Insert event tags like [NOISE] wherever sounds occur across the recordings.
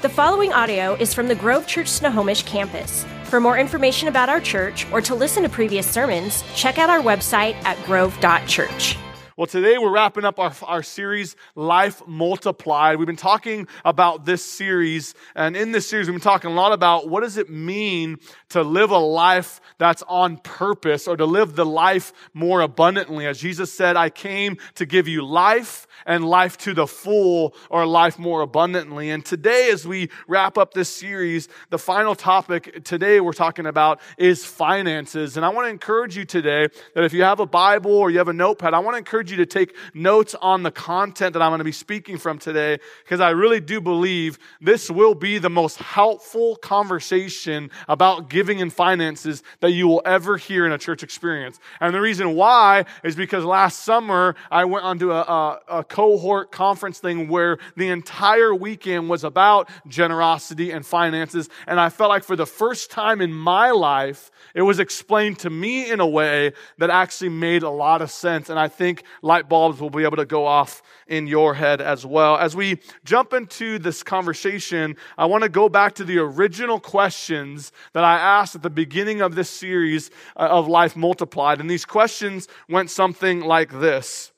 The following audio is from the Grove Church Snohomish campus. For more information about our church or to listen to previous sermons, check out our website at grove.church. Well, today we're wrapping up our, our series, Life Multiplied. We've been talking about this series, and in this series, we've been talking a lot about what does it mean to live a life that's on purpose or to live the life more abundantly. As Jesus said, I came to give you life and life to the full or life more abundantly. And today, as we wrap up this series, the final topic today we're talking about is finances. And I want to encourage you today that if you have a Bible or you have a notepad, I want to encourage you to take notes on the content that I'm going to be speaking from today because I really do believe this will be the most helpful conversation about giving and finances that you will ever hear in a church experience. And the reason why is because last summer I went onto a, a, a cohort conference thing where the entire weekend was about generosity and finances. And I felt like for the first time in my life, it was explained to me in a way that actually made a lot of sense. And I think light bulbs will be able to go off in your head as well. As we jump into this conversation, I want to go back to the original questions that I asked at the beginning of this series uh, of Life Multiplied. And these questions went something like this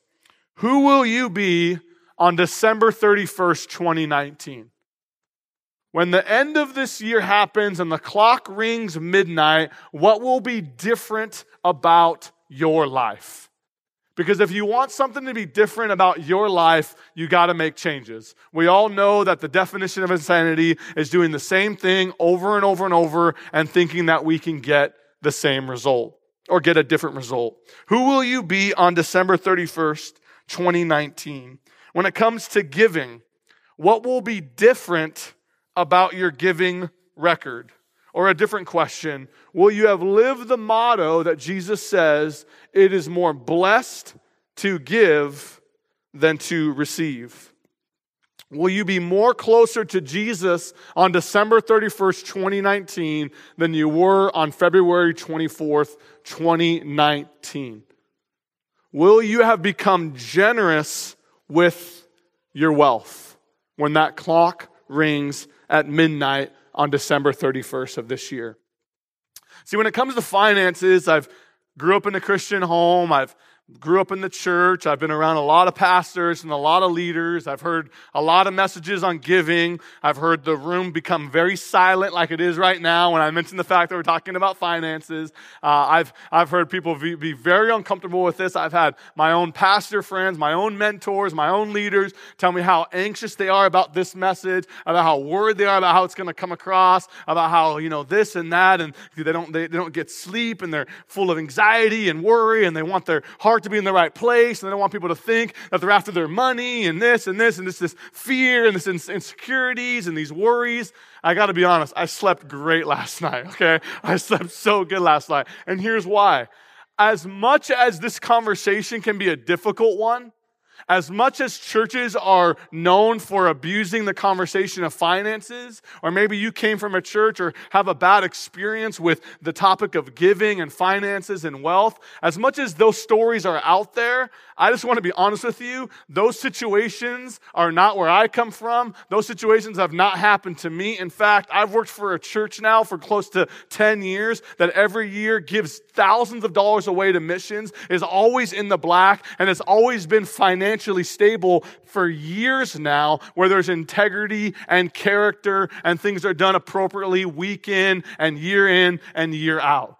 who will you be on December 31st, 2019? When the end of this year happens and the clock rings midnight, what will be different about your life? Because if you want something to be different about your life, you got to make changes. We all know that the definition of insanity is doing the same thing over and over and over and thinking that we can get the same result or get a different result. Who will you be on December 31st, 2019. When it comes to giving, what will be different about your giving record? Or a different question, will you have lived the motto that Jesus says it is more blessed to give than to receive? Will you be more closer to Jesus on December 31st, 2019 than you were on February 24th, 2019? Will you have become generous with your wealth when that clock rings at midnight on December 31st of this year? See, when it comes to finances, I've grew up in a Christian home. I've grew up in the church. I've been around a lot of pastors and a lot of leaders. I've heard a lot of messages on giving. I've heard the room become very silent like it is right now when I mention the fact that we're talking about finances. Uh, I've, I've heard people be, be very uncomfortable with this. I've had my own pastor friends, my own mentors, my own leaders tell me how anxious they are about this message, about how worried they are about how it's going to come across, about how, you know, this and that, and they don't, they, they don't get sleep and they're full of anxiety and worry and they want their heart to be in the right place, and they don't want people to think that they're after their money and this and this and this, this fear and this insecurities and these worries. I got to be honest, I slept great last [LAUGHS] night, okay? I slept so good last night. And here's why. As much as this conversation can be a difficult one, as much as churches are known for abusing the conversation of finances, or maybe you came from a church or have a bad experience with the topic of giving and finances and wealth, as much as those stories are out there, I just want to be honest with you. Those situations are not where I come from. Those situations have not happened to me. In fact, I've worked for a church now for close to 10 years that every year gives thousands of dollars away to missions, is always in the black, and has always been financially stable for years now, where there's integrity and character and things are done appropriately week in and year in and year out.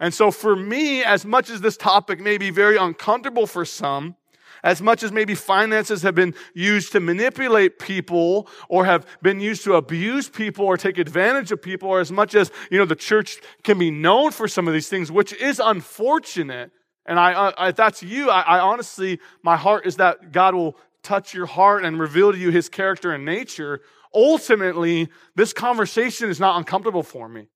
And so for me, as much as this topic may be very uncomfortable for some, as much as maybe finances have been used to manipulate people or have been used to abuse people or take advantage of people, or as much as, you know, the church can be known for some of these things, which is unfortunate. And I, I that's you. I, I honestly, my heart is that God will touch your heart and reveal to you his character and nature. Ultimately, this conversation is not uncomfortable for me.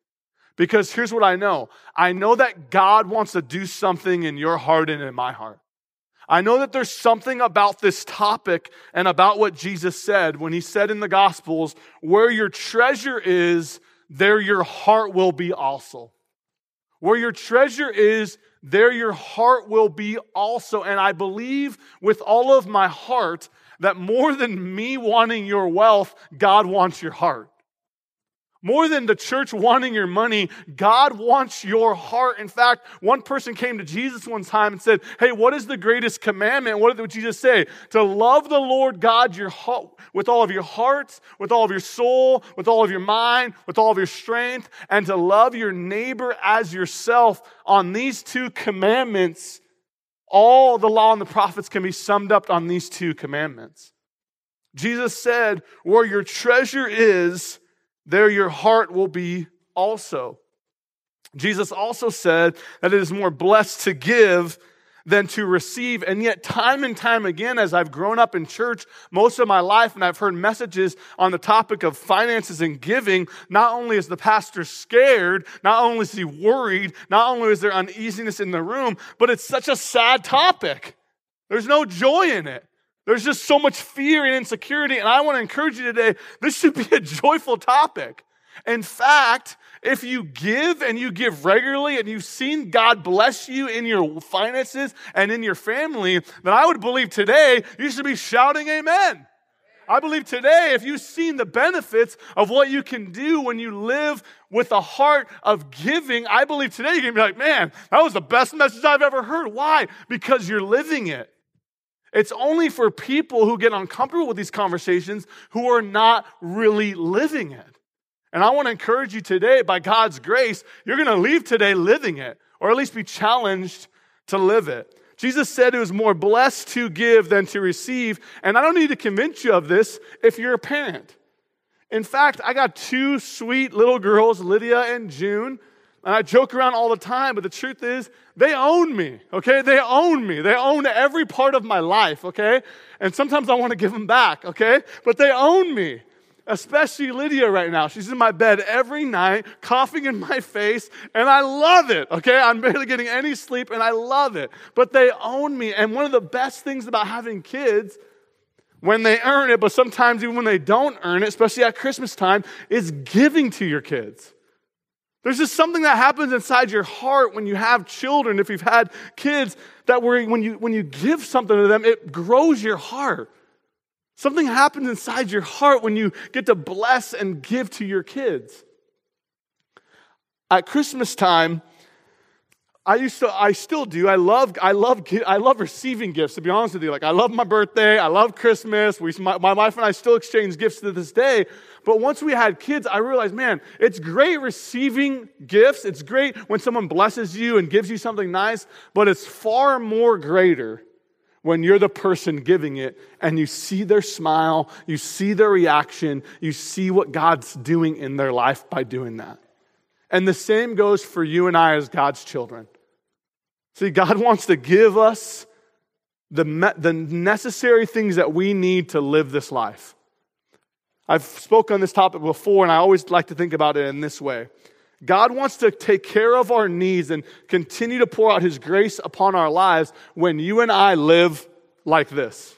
Because here's what I know I know that God wants to do something in your heart and in my heart. I know that there's something about this topic and about what Jesus said when he said in the Gospels, where your treasure is, there your heart will be also. Where your treasure is, there your heart will be also. And I believe with all of my heart that more than me wanting your wealth, God wants your heart. More than the church wanting your money, God wants your heart. In fact, one person came to Jesus one time and said, Hey, what is the greatest commandment? What did Jesus say? To love the Lord God your heart, with all of your heart, with all of your soul, with all of your mind, with all of your strength, and to love your neighbor as yourself. On these two commandments, all the law and the prophets can be summed up on these two commandments. Jesus said, Where your treasure is, there your heart will be also. Jesus also said that it is more blessed to give than to receive. And yet, time and time again, as I've grown up in church most of my life and I've heard messages on the topic of finances and giving, not only is the pastor scared, not only is he worried, not only is there uneasiness in the room, but it's such a sad topic. There's no joy in it. There's just so much fear and insecurity. And I want to encourage you today this should be a joyful topic. In fact, if you give and you give regularly and you've seen God bless you in your finances and in your family, then I would believe today you should be shouting amen. I believe today, if you've seen the benefits of what you can do when you live with a heart of giving, I believe today you're going to be like, man, that was the best message I've ever heard. Why? Because you're living it. It's only for people who get uncomfortable with these conversations who are not really living it. And I want to encourage you today, by God's grace, you're going to leave today living it, or at least be challenged to live it. Jesus said it was more blessed to give than to receive. And I don't need to convince you of this if you're a parent. In fact, I got two sweet little girls, Lydia and June. And I joke around all the time, but the truth is, they own me, okay? They own me. They own every part of my life, okay? And sometimes I want to give them back, okay? But they own me. Especially Lydia right now. She's in my bed every night, coughing in my face, and I love it, okay? I'm barely getting any sleep, and I love it. But they own me. And one of the best things about having kids, when they earn it, but sometimes even when they don't earn it, especially at Christmas time, is giving to your kids. There's just something that happens inside your heart when you have children, if you've had kids, that when you, when you give something to them, it grows your heart. Something happens inside your heart when you get to bless and give to your kids. At Christmas time, I used to, I still do. I love, I love, I love receiving gifts. To be honest with you, like I love my birthday. I love Christmas. We, my, my wife and I still exchange gifts to this day. But once we had kids, I realized, man, it's great receiving gifts. It's great when someone blesses you and gives you something nice. But it's far more greater when you're the person giving it and you see their smile, you see their reaction, you see what God's doing in their life by doing that. And the same goes for you and I as God's children. See, God wants to give us the, the necessary things that we need to live this life. I've spoken on this topic before, and I always like to think about it in this way. God wants to take care of our needs and continue to pour out His grace upon our lives when you and I live like this.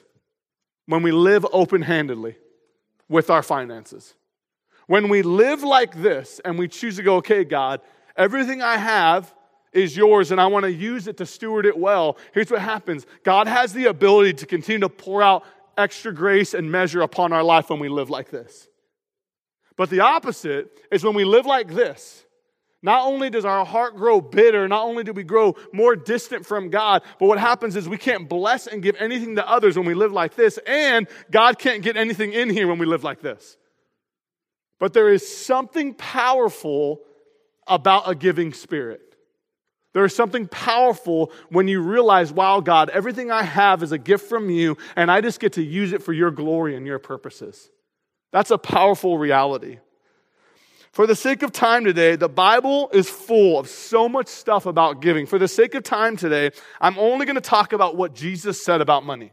When we live open handedly with our finances. When we live like this and we choose to go, okay, God, everything I have is yours and I want to use it to steward it well. Here's what happens God has the ability to continue to pour out extra grace and measure upon our life when we live like this. But the opposite is when we live like this. Not only does our heart grow bitter, not only do we grow more distant from God, but what happens is we can't bless and give anything to others when we live like this, and God can't get anything in here when we live like this. But there is something powerful about a giving spirit. There is something powerful when you realize, wow, God, everything I have is a gift from you, and I just get to use it for your glory and your purposes. That's a powerful reality. For the sake of time today, the Bible is full of so much stuff about giving. For the sake of time today, I'm only going to talk about what Jesus said about money.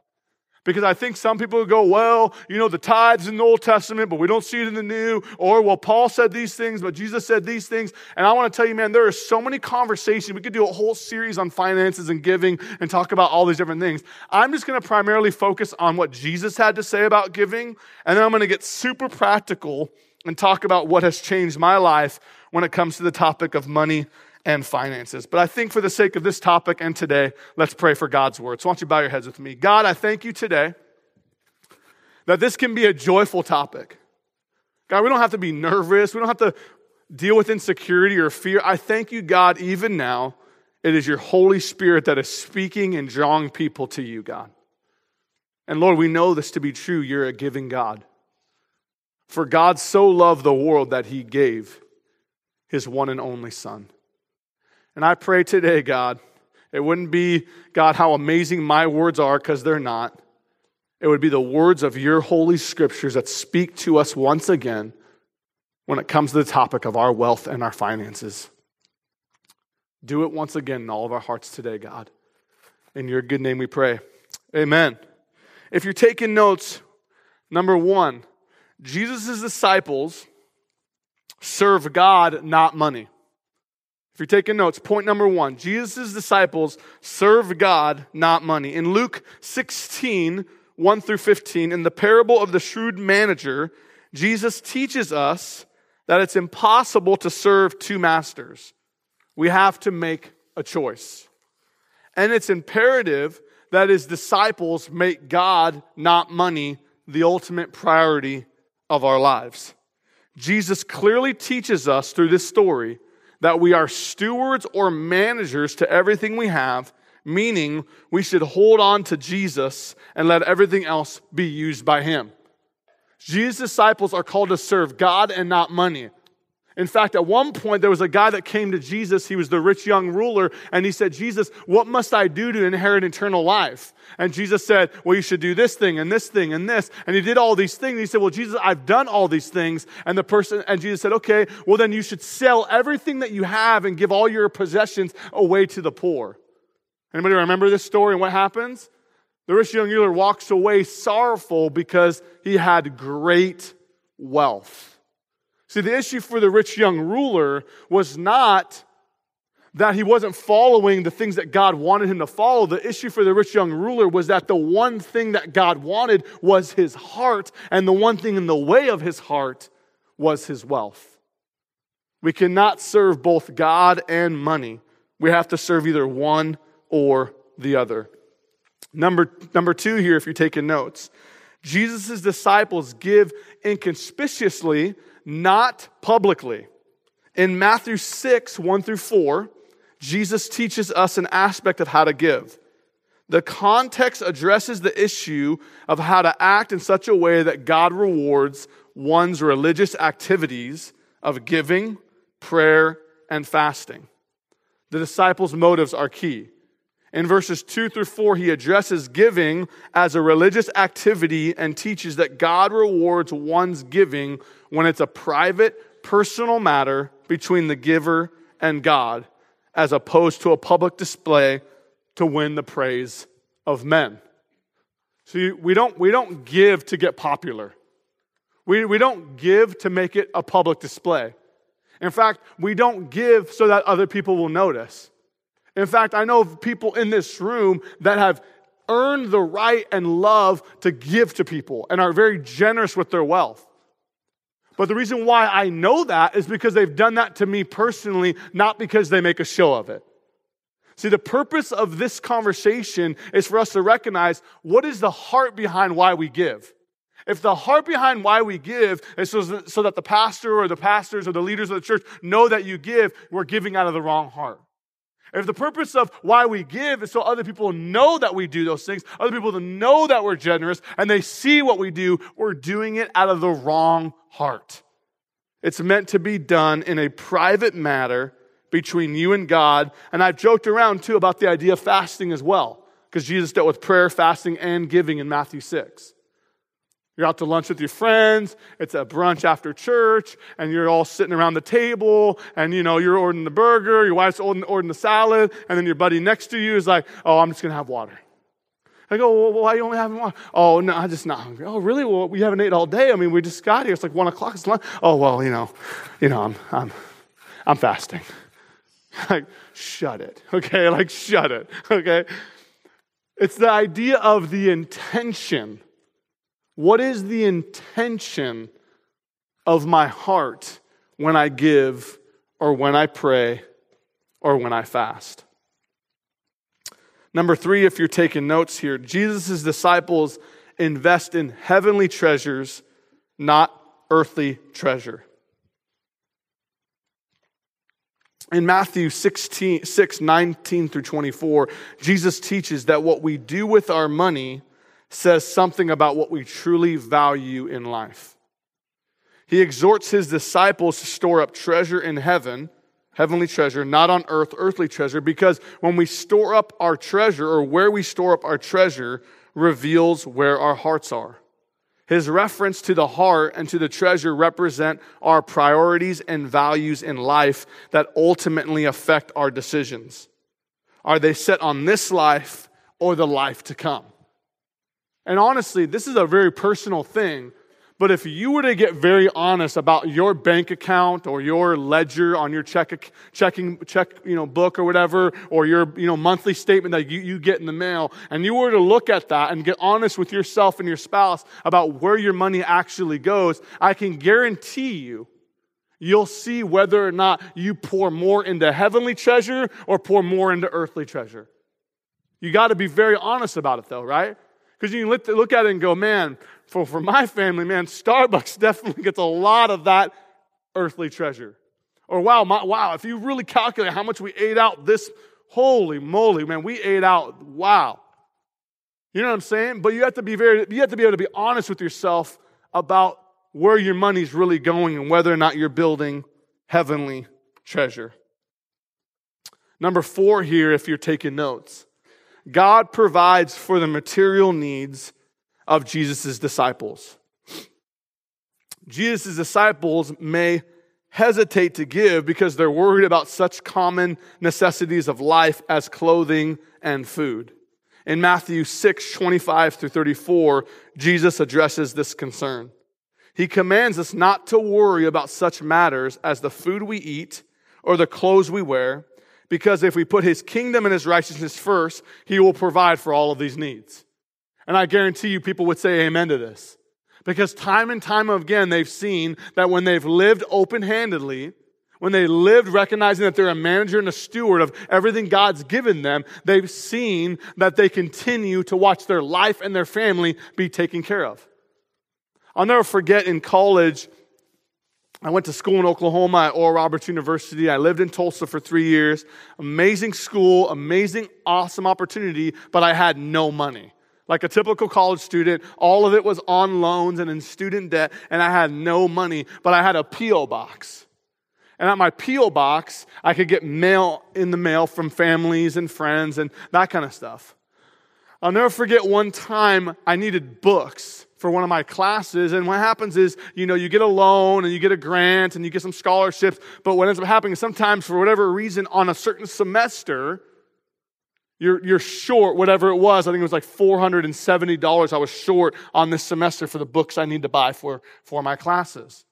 Because I think some people go, well, you know, the tithes in the Old Testament, but we don't see it in the New. Or, well, Paul said these things, but Jesus said these things. And I want to tell you, man, there are so many conversations. We could do a whole series on finances and giving and talk about all these different things. I'm just going to primarily focus on what Jesus had to say about giving. And then I'm going to get super practical and talk about what has changed my life when it comes to the topic of money and finances. But I think for the sake of this topic and today, let's pray for God's word. So, why don't you bow your heads with me? God, I thank you today that this can be a joyful topic. God, we don't have to be nervous. We don't have to deal with insecurity or fear. I thank you, God, even now. It is your Holy Spirit that is speaking and drawing people to you, God. And Lord, we know this to be true. You're a giving God. For God so loved the world that he gave his one and only Son. And I pray today, God, it wouldn't be, God, how amazing my words are, because they're not. It would be the words of your holy scriptures that speak to us once again when it comes to the topic of our wealth and our finances. Do it once again in all of our hearts today, God. In your good name we pray. Amen. If you're taking notes, number one, Jesus' disciples serve God, not money. If you're taking notes, point number one Jesus' disciples serve God, not money. In Luke 16, 1 through 15, in the parable of the shrewd manager, Jesus teaches us that it's impossible to serve two masters. We have to make a choice. And it's imperative that his disciples make God, not money, the ultimate priority of our lives. Jesus clearly teaches us through this story that we are stewards or managers to everything we have, meaning we should hold on to Jesus and let everything else be used by him. Jesus' disciples are called to serve God and not money. In fact, at one point, there was a guy that came to Jesus. He was the rich young ruler, and he said, Jesus, what must I do to inherit eternal life? And Jesus said, Well, you should do this thing and this thing and this. And he did all these things. He said, Well, Jesus, I've done all these things. And the person, and Jesus said, Okay, well, then you should sell everything that you have and give all your possessions away to the poor. Anybody remember this story and what happens? The rich young ruler walks away sorrowful because he had great wealth. See, the issue for the rich young ruler was not that he wasn't following the things that God wanted him to follow. The issue for the rich young ruler was that the one thing that God wanted was his heart, and the one thing in the way of his heart was his wealth. We cannot serve both God and money. We have to serve either one or the other. Number, number two here, if you're taking notes, Jesus' disciples give inconspicuously, not publicly. In Matthew 6, 1 through 4, Jesus teaches us an aspect of how to give. The context addresses the issue of how to act in such a way that God rewards one's religious activities of giving, prayer, and fasting. The disciples' motives are key. In verses 2 through 4, he addresses giving as a religious activity and teaches that God rewards one's giving when it's a private, personal matter between the giver and God, as opposed to a public display to win the praise of men. See, we don't, we don't give to get popular. We, we don't give to make it a public display. In fact, we don't give so that other people will notice. In fact, I know of people in this room that have earned the right and love to give to people and are very generous with their wealth. But the reason why I know that is because they've done that to me personally, not because they make a show of it. See, the purpose of this conversation is for us to recognize what is the heart behind why we give. If the heart behind why we give is so so that the pastor or the pastors or the leaders of the church know that you give, we're giving out of the wrong heart. If the purpose of why we give is so other people know that we do those things, other people know that we're generous, and they see what we do, we're doing it out of the wrong heart. It's meant to be done in a private matter between you and God. And I've joked around too about the idea of fasting as well, because Jesus dealt with prayer, fasting, and giving in Matthew 6. You're out to lunch with your friends, it's a brunch after church, and you're all sitting around the table, and you know, you're ordering the burger, your wife's ordering the salad, and then your buddy next to you is like, Oh, I'm just gonna have water. I go, well, why are you only having water? Oh, no, I'm just not hungry. Oh, really? Well, we haven't ate all day. I mean, we just got here. It's like one o'clock. It's lunch. Oh, well, you know, you know, I'm, I'm, I'm fasting. [LAUGHS] like, shut it. Okay, like, shut it. Okay, it's the idea of the intention what is the intention of my heart when I give or when I pray or when I fast? Number three, if you're taking notes here, Jesus' disciples invest in heavenly treasures, not earthly treasure. In Matthew 16, 6, 19 through 24, Jesus teaches that what we do with our money says something about what we truly value in life. He exhorts his disciples to store up treasure in heaven, heavenly treasure, not on earth, earthly treasure, because when we store up our treasure or where we store up our treasure reveals where our hearts are. His reference to the heart and to the treasure represent our priorities and values in life that ultimately affect our decisions. Are they set on this life or the life to come? And honestly, this is a very personal thing but if you were to get very honest about your bank account or your ledger on your check, checking check you know, book or whatever, or your you know, monthly statement that you, you get in the mail, and you were to look at that and get honest with yourself and your spouse about where your money actually goes, I can guarantee you you'll see whether or not you pour more into heavenly treasure or pour more into earthly treasure. You got to be very honest about it, though, right? Because you can look at it and go, man, for, for my family, man, Starbucks [LAUGHS] definitely gets a lot of that earthly treasure. Or wow, my, wow, if you really calculate how much we ate out this, holy moly, man, we ate out, wow. You know what I'm saying? But you have to be very, you have to be able to be honest with yourself about where your money's really going and whether or not you're building heavenly treasure. Number four here, if you're taking notes, God provides for the material needs of Jesus' disciples. Jesus' disciples may hesitate to give because they're worried about such common necessities of life as clothing and food. In Matthew 6, 25 through 34, Jesus addresses this concern. He commands us not to worry about such matters as the food we eat or the clothes we wear, because if we put his kingdom and his righteousness first, he will provide for all of these needs. And I guarantee you, people would say amen to this. Because time and time again, they've seen that when they've lived open handedly, when they lived recognizing that they're a manager and a steward of everything God's given them, they've seen that they continue to watch their life and their family be taken care of. I'll never forget in college, I went to school in Oklahoma at Oral Roberts University. I lived in Tulsa for three years. Amazing school, amazing, awesome opportunity, but I had no money. Like a typical college student, all of it was on loans and in student debt, and I had no money, but I had a P.O. box. And at my P.O. box, I could get mail in the mail from families and friends and that kind of stuff. I'll never forget one time I needed books for one of my classes. And what happens is, you know, you get a loan and you get a grant and you get some scholarships. But what ends up happening is sometimes, for whatever reason, on a certain semester, you're, you're short, whatever it was. I think it was like $470 I was short on this semester for the books I need to buy for, for my classes.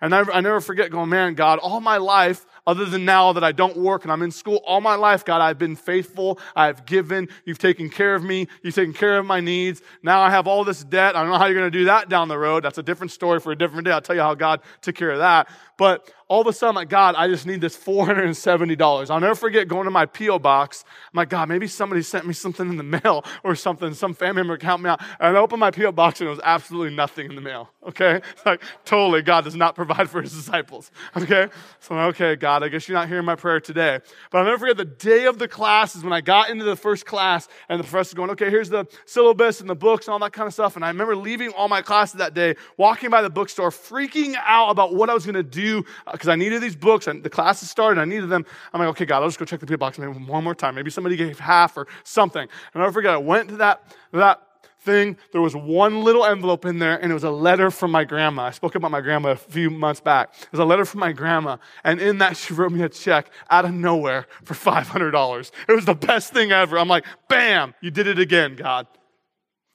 And I, I never forget going, man, God, all my life, other than now that I don't work and I'm in school, all my life, God, I've been faithful. I've given. You've taken care of me. You've taken care of my needs. Now I have all this debt. I don't know how you're going to do that down the road. That's a different story for a different day. I'll tell you how God took care of that. But all of a sudden, I'm like, God, I just need this $470. I'll never forget going to my P.O. box. I'm like, God, maybe somebody sent me something in the mail or something. Some family member count me out. And I opened my P.O. box and it was absolutely nothing in the mail. Okay? It's [LAUGHS] like, totally, God does not provide for his disciples. Okay? So I'm like, okay, God, I guess you're not hearing my prayer today. But I'll never forget the day of the class is when I got into the first class and the professor's going, okay, here's the syllabus and the books and all that kind of stuff. And I remember leaving all my classes that day, walking by the bookstore, freaking out about what I was going to do because uh, I needed these books and the classes started. I needed them. I'm like, okay, God, I'll just go check the P.O. box maybe one more time. Maybe somebody gave half or something. And I forget, I went to that, that thing. There was one little envelope in there and it was a letter from my grandma. I spoke about my grandma a few months back. It was a letter from my grandma. And in that, [LAUGHS] she wrote me a check out of nowhere for $500. It was the best thing ever. I'm like, bam, you did it again, God.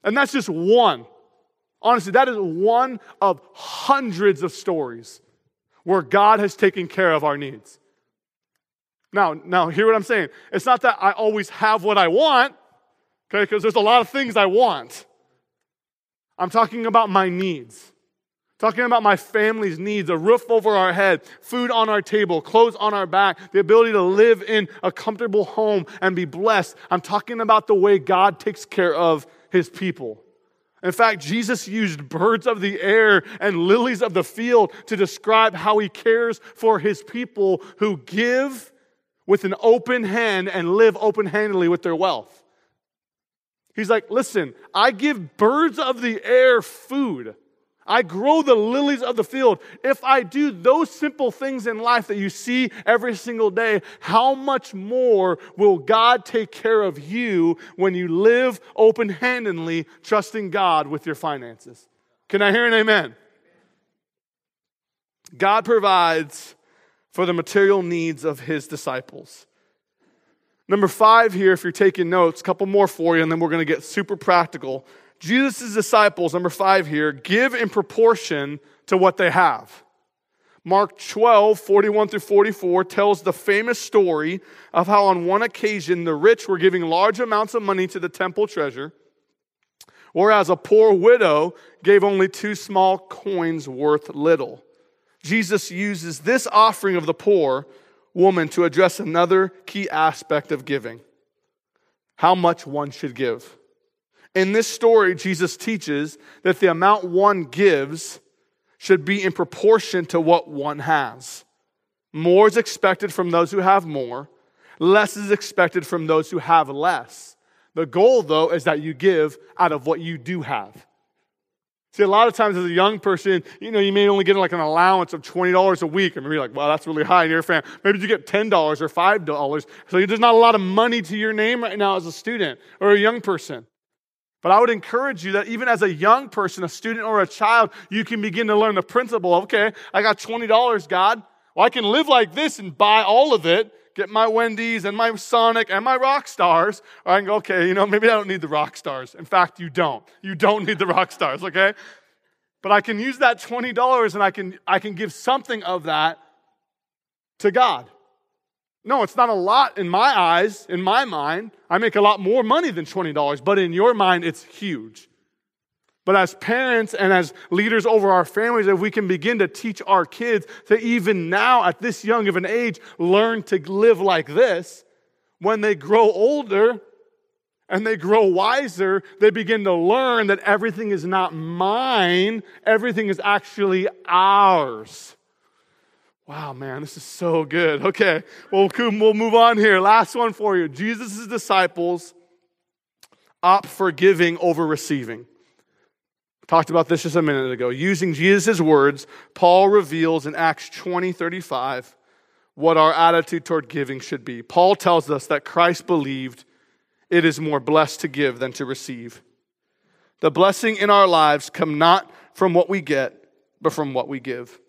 And that's just one. Honestly, that is one of hundreds of stories where God has taken care of our needs. Now, now hear what I'm saying. It's not that I always have what I want, okay, because there's a lot of things I want. I'm talking about my needs. Talking about my family's needs, a roof over our head, food on our table, clothes on our back, the ability to live in a comfortable home and be blessed. I'm talking about the way God takes care of his people. In fact, Jesus used birds of the air and lilies of the field to describe how he cares for his people who give with an open hand and live open handedly with their wealth. He's like, listen, I give birds of the air food. I grow the lilies of the field. If I do those simple things in life that you see every single day, how much more will God take care of you when you live open handedly, trusting God with your finances? Can I hear an amen? God provides for the material needs of his disciples. Number five here, if you're taking notes, a couple more for you, and then we're going to get super practical. Jesus' disciples, number five here, give in proportion to what they have. Mark 12, 41 through 44 tells the famous story of how on one occasion the rich were giving large amounts of money to the temple treasure, whereas a poor widow gave only two small coins worth little. Jesus uses this offering of the poor woman to address another key aspect of giving how much one should give. In this story, Jesus teaches that the amount one gives should be in proportion to what one has. More is expected from those who have more, less is expected from those who have less. The goal, though, is that you give out of what you do have. See, a lot of times as a young person, you know, you may only get like an allowance of $20 a week. And you're like, wow, that's really high in your family. Maybe you get $10 or $5. So there's not a lot of money to your name right now as a student or a young person. But I would encourage you that even as a young person, a student or a child, you can begin to learn the principle okay, I got $20, God. Well, I can live like this and buy all of it, get my Wendy's and my Sonic and my rock stars. Or I can go, okay, you know, maybe I don't need the rock stars. In fact, you don't. You don't need the rock stars, okay? But I can use that $20 and I can, I can give something of that to God. No, it's not a lot in my eyes, in my mind. I make a lot more money than $20, but in your mind, it's huge. But as parents and as leaders over our families, if we can begin to teach our kids to even now at this young of an age learn to live like this, when they grow older and they grow wiser, they begin to learn that everything is not mine, everything is actually ours. Wow, man, this is so good. Okay, well, we'll move on here. Last one for you. Jesus' disciples opt for giving over receiving. Talked about this just a minute ago. Using Jesus' words, Paul reveals in Acts 20 35 what our attitude toward giving should be. Paul tells us that Christ believed it is more blessed to give than to receive. The blessing in our lives come not from what we get, but from what we give.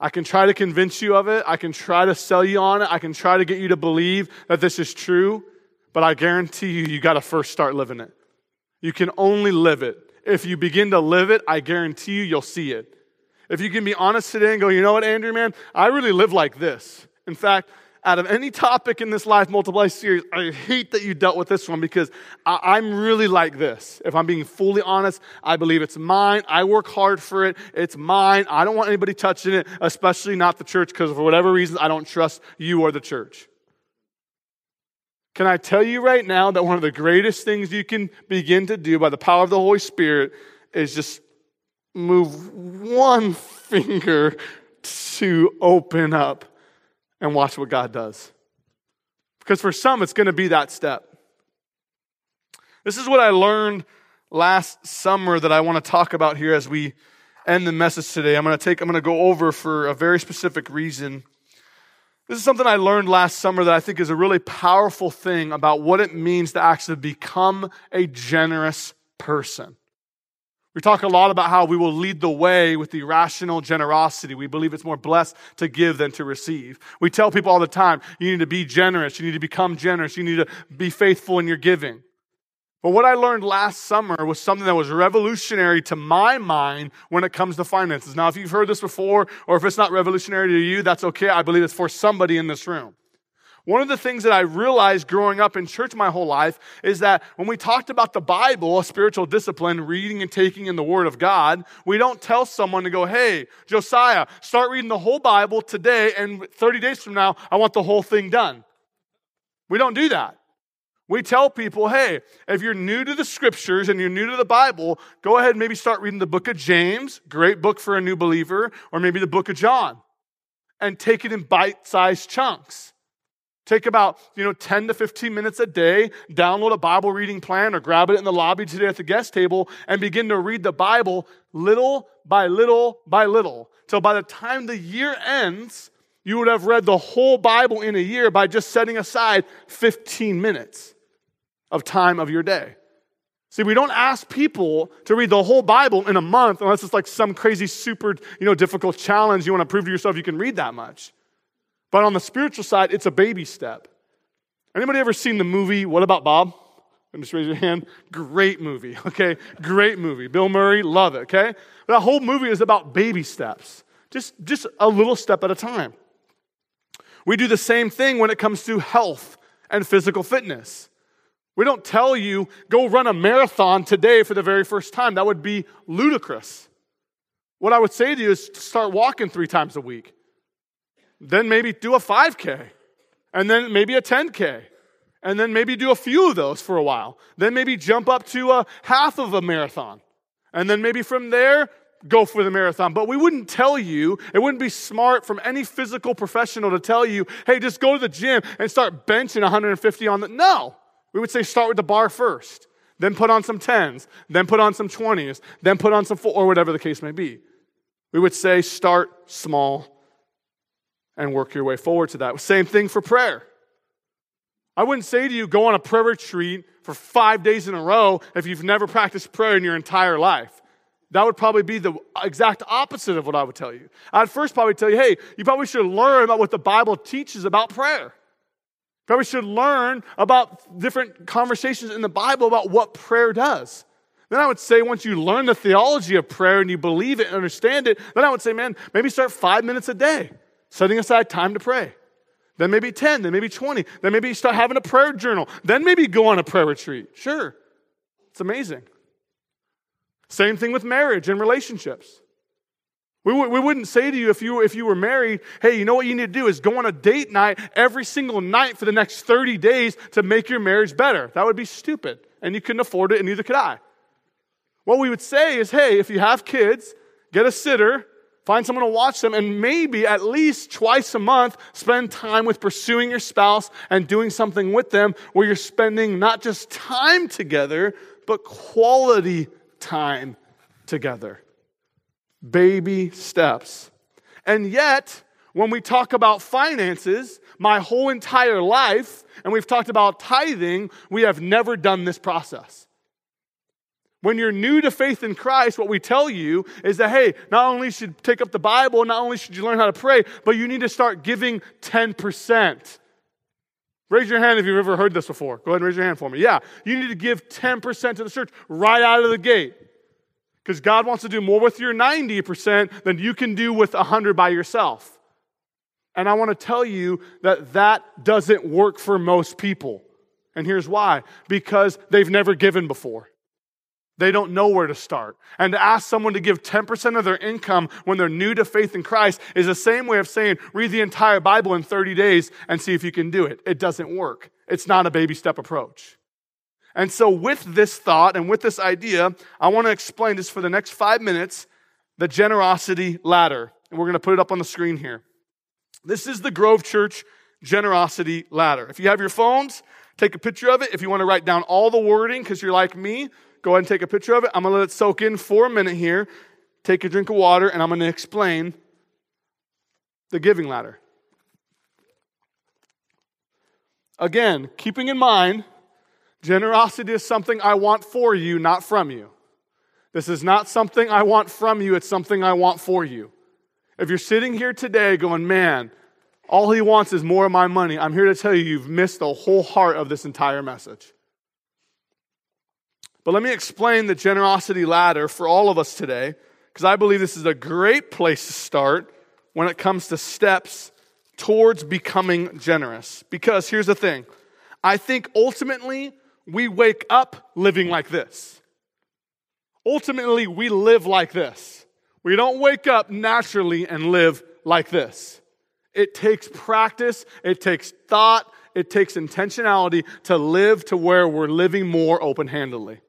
I can try to convince you of it. I can try to sell you on it. I can try to get you to believe that this is true. But I guarantee you, you got to first start living it. You can only live it. If you begin to live it, I guarantee you, you'll see it. If you can be honest today and go, you know what, Andrew, man, I really live like this. In fact, out of any topic in this Life Multiply series, I hate that you dealt with this one because I, am really like this. If I'm being fully honest, I believe it's mine. I work hard for it. It's mine. I don't want anybody touching it, especially not the church, because for whatever reason, I don't trust you or the church. Can I tell you right now that one of the greatest things you can begin to do by the power of the Holy Spirit is just move one [LAUGHS] finger to open up and watch what God does. Because for some, it's going to be that step. This is what I learned last summer that I want to talk about here as we end the message today. I'm going to take, I'm going to go over for a very specific reason. This is something I learned last summer that I think is a really powerful thing about what it means to actually become a generous person. We talk a lot about how we will lead the way with irrational generosity. We believe it's more blessed to give than to receive. We tell people all the time, you need to be generous. You need to become generous. You need to be faithful in your giving. But what I learned last summer was something that was revolutionary to my mind when it comes to finances. Now, if you've heard this before, or if it's not revolutionary to you, that's okay. I believe it's for somebody in this room. One of the things that I realized growing up in church my whole life is that when we talked about the Bible, a spiritual discipline, reading and taking in the Word of God, we don't tell someone to go, hey, Josiah, start reading the whole Bible today, and 30 days from now, I want the whole thing done. We don't do that. We tell people, hey, if you're new to the scriptures and you're new to the Bible, go ahead and maybe start reading the book of James, great book for a new believer, or maybe the book of John, and take it in bite sized chunks. Take about, you know, 10 to 15 minutes a day, download a Bible reading plan or grab it in the lobby today at the guest table and begin to read the Bible little by little by little. Till by the time the year ends, you would have read the whole Bible in a year by just setting aside 15 minutes of time of your day. See, we don't ask people to read the whole Bible in a month unless it's like some crazy, super, you know, difficult challenge. You want to prove to yourself you can read that much. But on the spiritual side, it's a baby step. Anybody ever seen the movie What About Bob? And just raise your hand. Great movie, [LAUGHS] okay? Great movie. Bill Murray, love it, okay? That whole movie is about baby steps, just, just a little step at a time. We do the same thing when it comes to health and physical fitness. We don't tell you, go run a marathon today for the very first time. That would be ludicrous. What I would say to you is start walking three times a week. Then maybe do a 5K, and then maybe a 10K, and then maybe do a few of those for a while. Then maybe jump up to a half of a marathon. And then maybe from there, go for the marathon. But we wouldn't tell you, it wouldn't be smart from any physical professional to tell you, hey, just go to the gym and start benching 150 on the. No. We would say start with the bar first, then put on some 10s, then put on some 20s, then put on some four, or whatever the case may be. We would say start small and work your way forward to that. Same thing for prayer. I wouldn't say to you, go on a prayer retreat for five days in a row if you've never practiced prayer in your entire life. That would probably be the exact opposite of what I would tell you. I'd first probably tell you, hey, you probably should learn about what the Bible teaches about prayer. Probably should learn about different conversations in the Bible about what prayer does. Then I would say, once you learn the theology of prayer and you believe it and understand it, then I would say, man, maybe start five minutes a day, setting aside time to pray. Then maybe 10, then maybe 20, then maybe start having a prayer journal, then maybe go on a prayer retreat. Sure, it's amazing. Same thing with marriage and relationships. We, w- we wouldn't say to you if, you if you were married, hey, you know what you need to do is go on a date night every single night for the next 30 days to make your marriage better. That would be stupid. And you couldn't afford it, and neither could I. What we would say is, hey, if you have kids, get a sitter, find someone to watch them, and maybe at least twice a month spend time with pursuing your spouse and doing something with them where you're spending not just time together, but quality time together baby steps. And yet, when we talk about finances, my whole entire life, and we've talked about tithing, we have never done this process. When you're new to faith in Christ, what we tell you is that, hey, not only should you take up the Bible, not only should you learn how to pray, but you need to start giving 10%. Raise your hand if you've ever heard this before. Go ahead and raise your hand for me. Yeah, you need to give 10% to the church right out of the gate. Because God wants to do more with your 90% than you can do with 100 by yourself. And I want to tell you that that doesn't work for most people. And here's why because they've never given before. They don't know where to start. And to ask someone to give 10% of their income when they're new to faith in Christ is the same way of saying, read the entire Bible in 30 days and see if you can do it. It doesn't work. It's not a baby step approach. And so, with this thought and with this idea, I want to explain just for the next five minutes the generosity ladder. And we're going to put it up on the screen here. This is the Grove Church generosity ladder. If you have your phones, take a picture of it. If you want to write down all the wording because you're like me, go ahead and take a picture of it. I'm going to let it soak in for a minute here. Take a drink of water, and I'm going to explain the giving ladder. Again, keeping in mind Generosity is something I want for you, not from you. This is not something I want from you, it's something I want for you. If you're sitting here today going, man, all he wants is more of my money, I'm here to tell you, you've missed the whole heart of this entire message. But let me explain the generosity ladder for all of us today, because I believe this is a great place to start when it comes to steps towards becoming generous. Because here's the thing I think ultimately we wake up living like this. Ultimately, we live like this. We don't wake up naturally and live like this. It takes practice, it takes thought, it takes intentionality to live to where we're living more open handedly.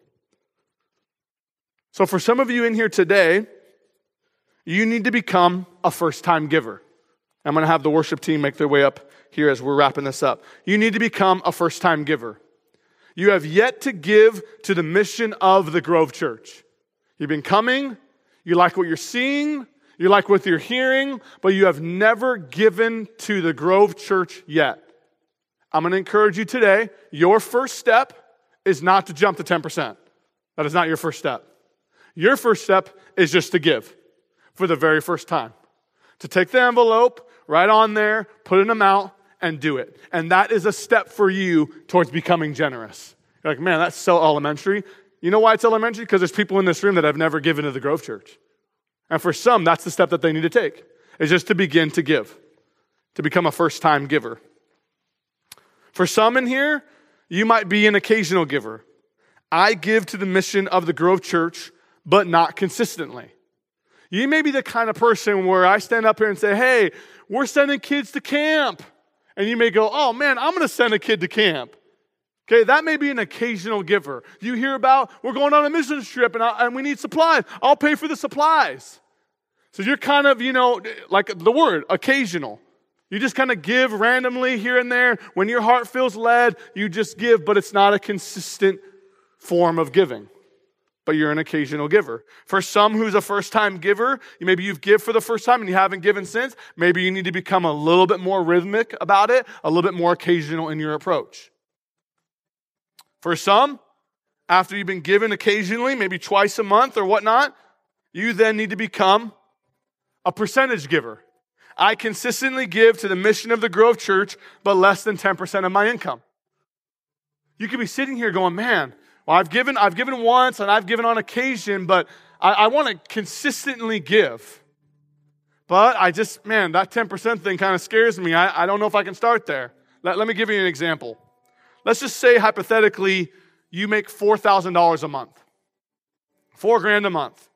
So, for some of you in here today, you need to become a first time giver. I'm going to have the worship team make their way up here as we're wrapping this up. You need to become a first time giver. You have yet to give to the mission of the Grove Church. You've been coming, you like what you're seeing, you like what you're hearing, but you have never given to the Grove Church yet. I'm going to encourage you today. Your first step is not to jump to 10%. That is not your first step. Your first step is just to give for the very first time. To take the envelope, right on there, put an amount, and do it. And that is a step for you towards becoming generous. You're like, man, that's so elementary. You know why it's elementary? Because there's people in this room that have never given to the Grove Church. And for some, that's the step that they need to take, is just to begin to give, to become a first time giver. For some in here, you might be an occasional giver. I give to the mission of the Grove Church, but not consistently. You may be the kind of person where I stand up here and say, hey, we're sending kids to camp. And you may go, oh man, I'm going to send a kid to camp. Okay, that may be an occasional giver. You hear about, we're going on a mission trip and, I, and we need supplies. I'll pay for the supplies. So you're kind of, you know, like the word, occasional. You just kind of give randomly here and there. When your heart feels led, you just give, but it's not a consistent form of giving but you're an occasional giver. For some who's a first time giver, maybe you've give for the first time and you haven't given since, maybe you need to become a little bit more rhythmic about it, a little bit more occasional in your approach. For some, after you've been given occasionally, maybe twice a month or whatnot, you then need to become a percentage giver. I consistently give to the mission of the Grove Church, but less than 10% of my income. You could be sitting here going, man, I've given, I've given once and I've given on occasion, but I, I want to consistently give. But I just, man, that 10% thing kind of scares me. I, I don't know if I can start there. Let, let me give you an example. Let's just say, hypothetically, you make $4,000 a month, four grand a month.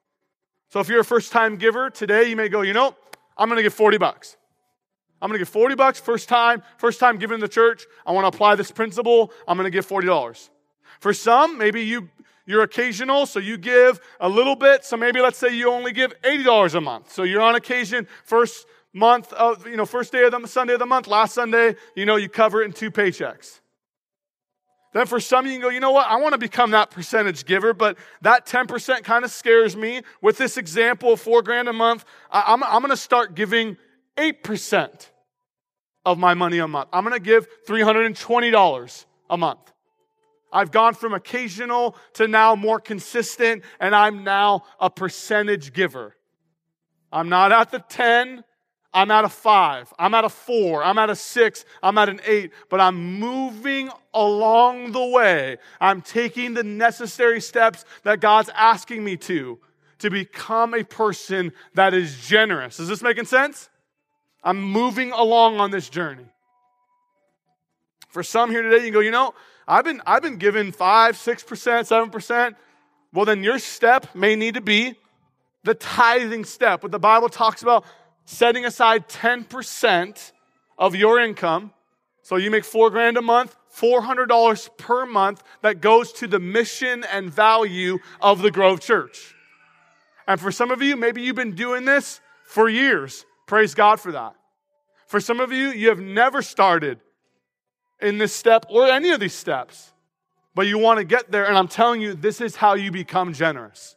So if you're a first time giver today, you may go, you know, I'm going to give 40 bucks. I'm going to give 40 bucks first time, first time giving the church. I want to apply this principle. I'm going to give $40. For some, maybe you you're occasional, so you give a little bit. So maybe let's say you only give $80 a month. So you're on occasion, first month of, you know, first day of the Sunday of the month, last Sunday, you know, you cover it in two paychecks. Then for some, you can go, you know what? I want to become that percentage giver, but that 10% kind of scares me. With this example of four grand a month, I'm, I'm going to start giving 8% of my money a month. I'm going to give $320 a month. I've gone from occasional to now more consistent, and I'm now a percentage giver. I'm not at the 10, I'm at a 5, I'm at a 4, I'm at a 6, I'm at an 8, but I'm moving along the way. I'm taking the necessary steps that God's asking me to to become a person that is generous. Is this making sense? I'm moving along on this journey. For some here today, you go, you know, I've been, I've been given 5, 6%, 7%. Well, then your step may need to be the tithing step. What the Bible talks about setting aside 10% of your income. So you make four grand a month, $400 per month that goes to the mission and value of the Grove Church. And for some of you, maybe you've been doing this for years. Praise God for that. For some of you, you have never started in this step or any of these steps, but you want to get there. And I'm telling you, this is how you become generous.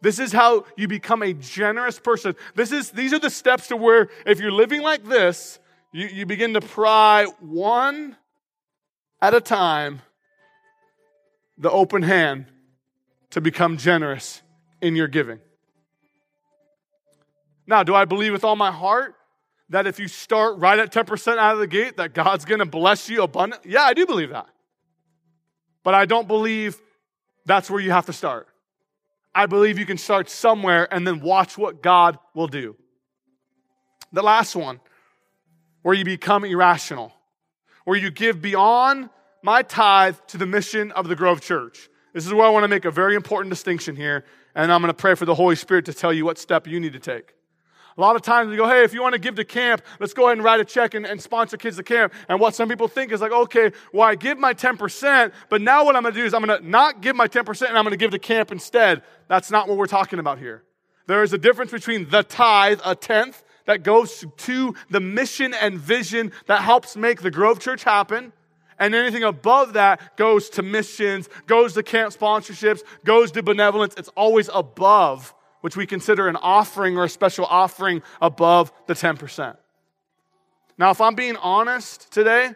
This is how you become a generous person. This is, these are the steps to where if you're living like this, you, you begin to pry one at a time the open hand to become generous in your giving. Now, do I believe with all my heart that if you start right at 10% out of the gate, that God's going to bless you abundantly? Yeah, I do believe that. But I don't believe that's where you have to start. I believe you can start somewhere and then watch what God will do. The last one, where you become irrational, where you give beyond my tithe to the mission of the Grove Church. This is where I want to make a very important distinction here, and I'm going to pray for the Holy Spirit to tell you what step you need to take. A lot of times we go, hey, if you want to give to camp, let's go ahead and write a check and, and sponsor kids to camp. And what some people think is like, okay, well, I give my 10%, but now what I'm going to do is I'm going to not give my 10% and I'm going to give to camp instead. That's not what we're talking about here. There is a difference between the tithe, a tenth, that goes to the mission and vision that helps make the Grove Church happen. And anything above that goes to missions, goes to camp sponsorships, goes to benevolence. It's always above, which we consider an offering or a special offering above the 10%. Now, if I'm being honest today,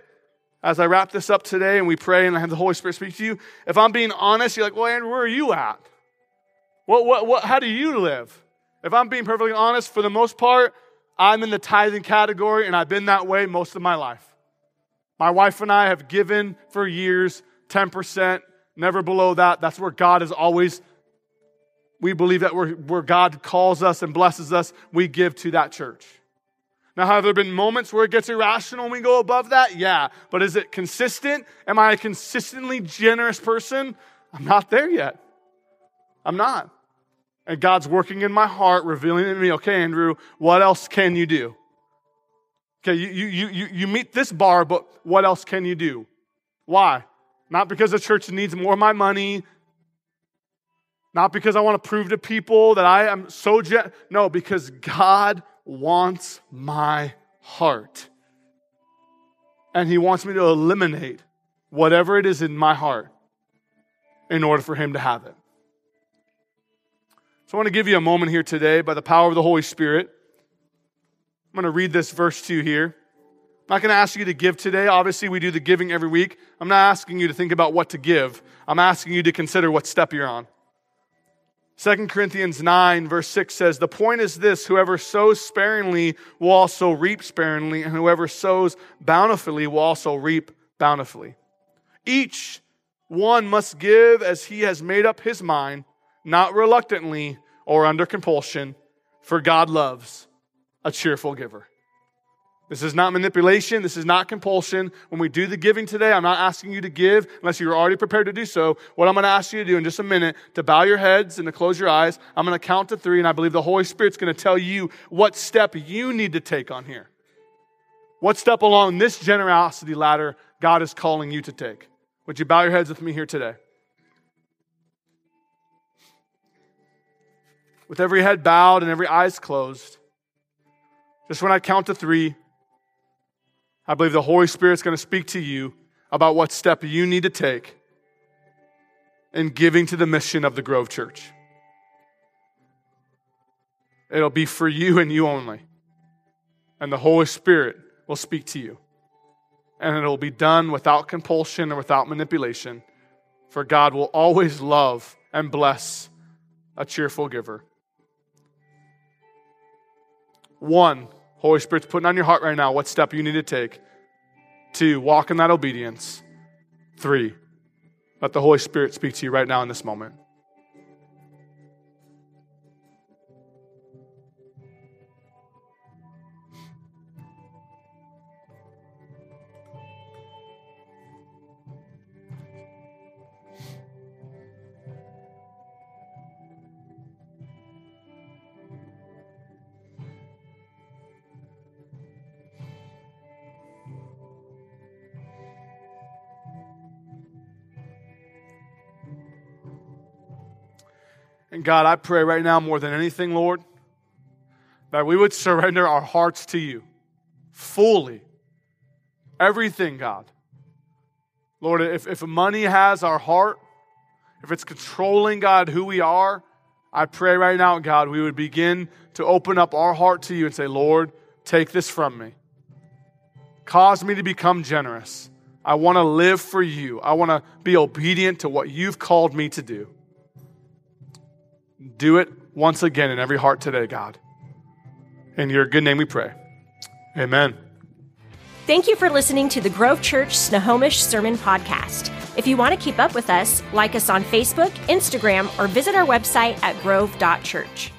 as I wrap this up today and we pray and I have the Holy Spirit speak to you, if I'm being honest, you're like, well, Andrew, where are you at? What, what, what, how do you live? If I'm being perfectly honest, for the most part, I'm in the tithing category, and I've been that way most of my life. My wife and I have given for years 10%, never below that. That's where God is always, we believe that where, where God calls us and blesses us, we give to that church. Now, have there been moments where it gets irrational and we go above that? Yeah. But is it consistent? Am I a consistently generous person? I'm not there yet. I'm not. And God's working in my heart, revealing to me, okay, Andrew, what else can you do? Okay, you, you, you, you meet this bar, but what else can you do? Why? Not because the church needs more of my money, not because I want to prove to people that I am so gen- no, because God wants my heart. And he wants me to eliminate whatever it is in my heart in order for him to have it. So I want to give you a moment here today by the power of the Holy Spirit. I'm going to read this verse to you here. I'm not going to ask you to give today. Obviously, we do the giving every week. I'm not asking you to think about what to give. I'm asking you to consider what step you're on. 2 Corinthians 9, verse 6 says, The point is this whoever sows sparingly will also reap sparingly, and whoever sows bountifully will also reap bountifully. Each one must give as he has made up his mind not reluctantly or under compulsion, for God loves a cheerful giver. This is not manipulation. This is not compulsion. When we do the giving today, I'm not asking you to give unless you're already prepared to do so. What I'm going to ask you to do in just a minute, to bow your heads and to close your eyes, I'm going to count to three, and I believe the Holy Spirit's going to tell you what step you need to take on here. What step along this generosity ladder God is calling you to take. Would you bow your heads with me here today? with every head bowed and every eyes closed, just when I count to three, I believe the Holy Spirit's going to speak to you about what step you need to take in giving to the mission of the Grove Church. It'll be for you and you only. And the Holy Spirit will speak to you. And it'll be done without compulsion or without manipulation. For God will always love and bless a cheerful giver. One, Holy Spirit's putting on your heart right now what step you need to take. Two, walk in that obedience. Three, let the Holy Spirit speak to you right now in this moment. And God, I pray right now more than anything, Lord, that we would surrender our hearts to you fully. Everything, God. Lord, if, if money has our heart, if it's controlling, God, who we are, I pray right now, God, we would begin to open up our heart to you and say, Lord, take this from me. Cause me to become generous. I want to live for you. I want to be obedient to what you've called me to do. Do it once again in every heart today, God. In your good name we pray. Amen. Thank you for listening to the Grove Church Snohomish Sermon Podcast. If you want to keep up with us, like us on Facebook, Instagram, or visit our website at grove.church.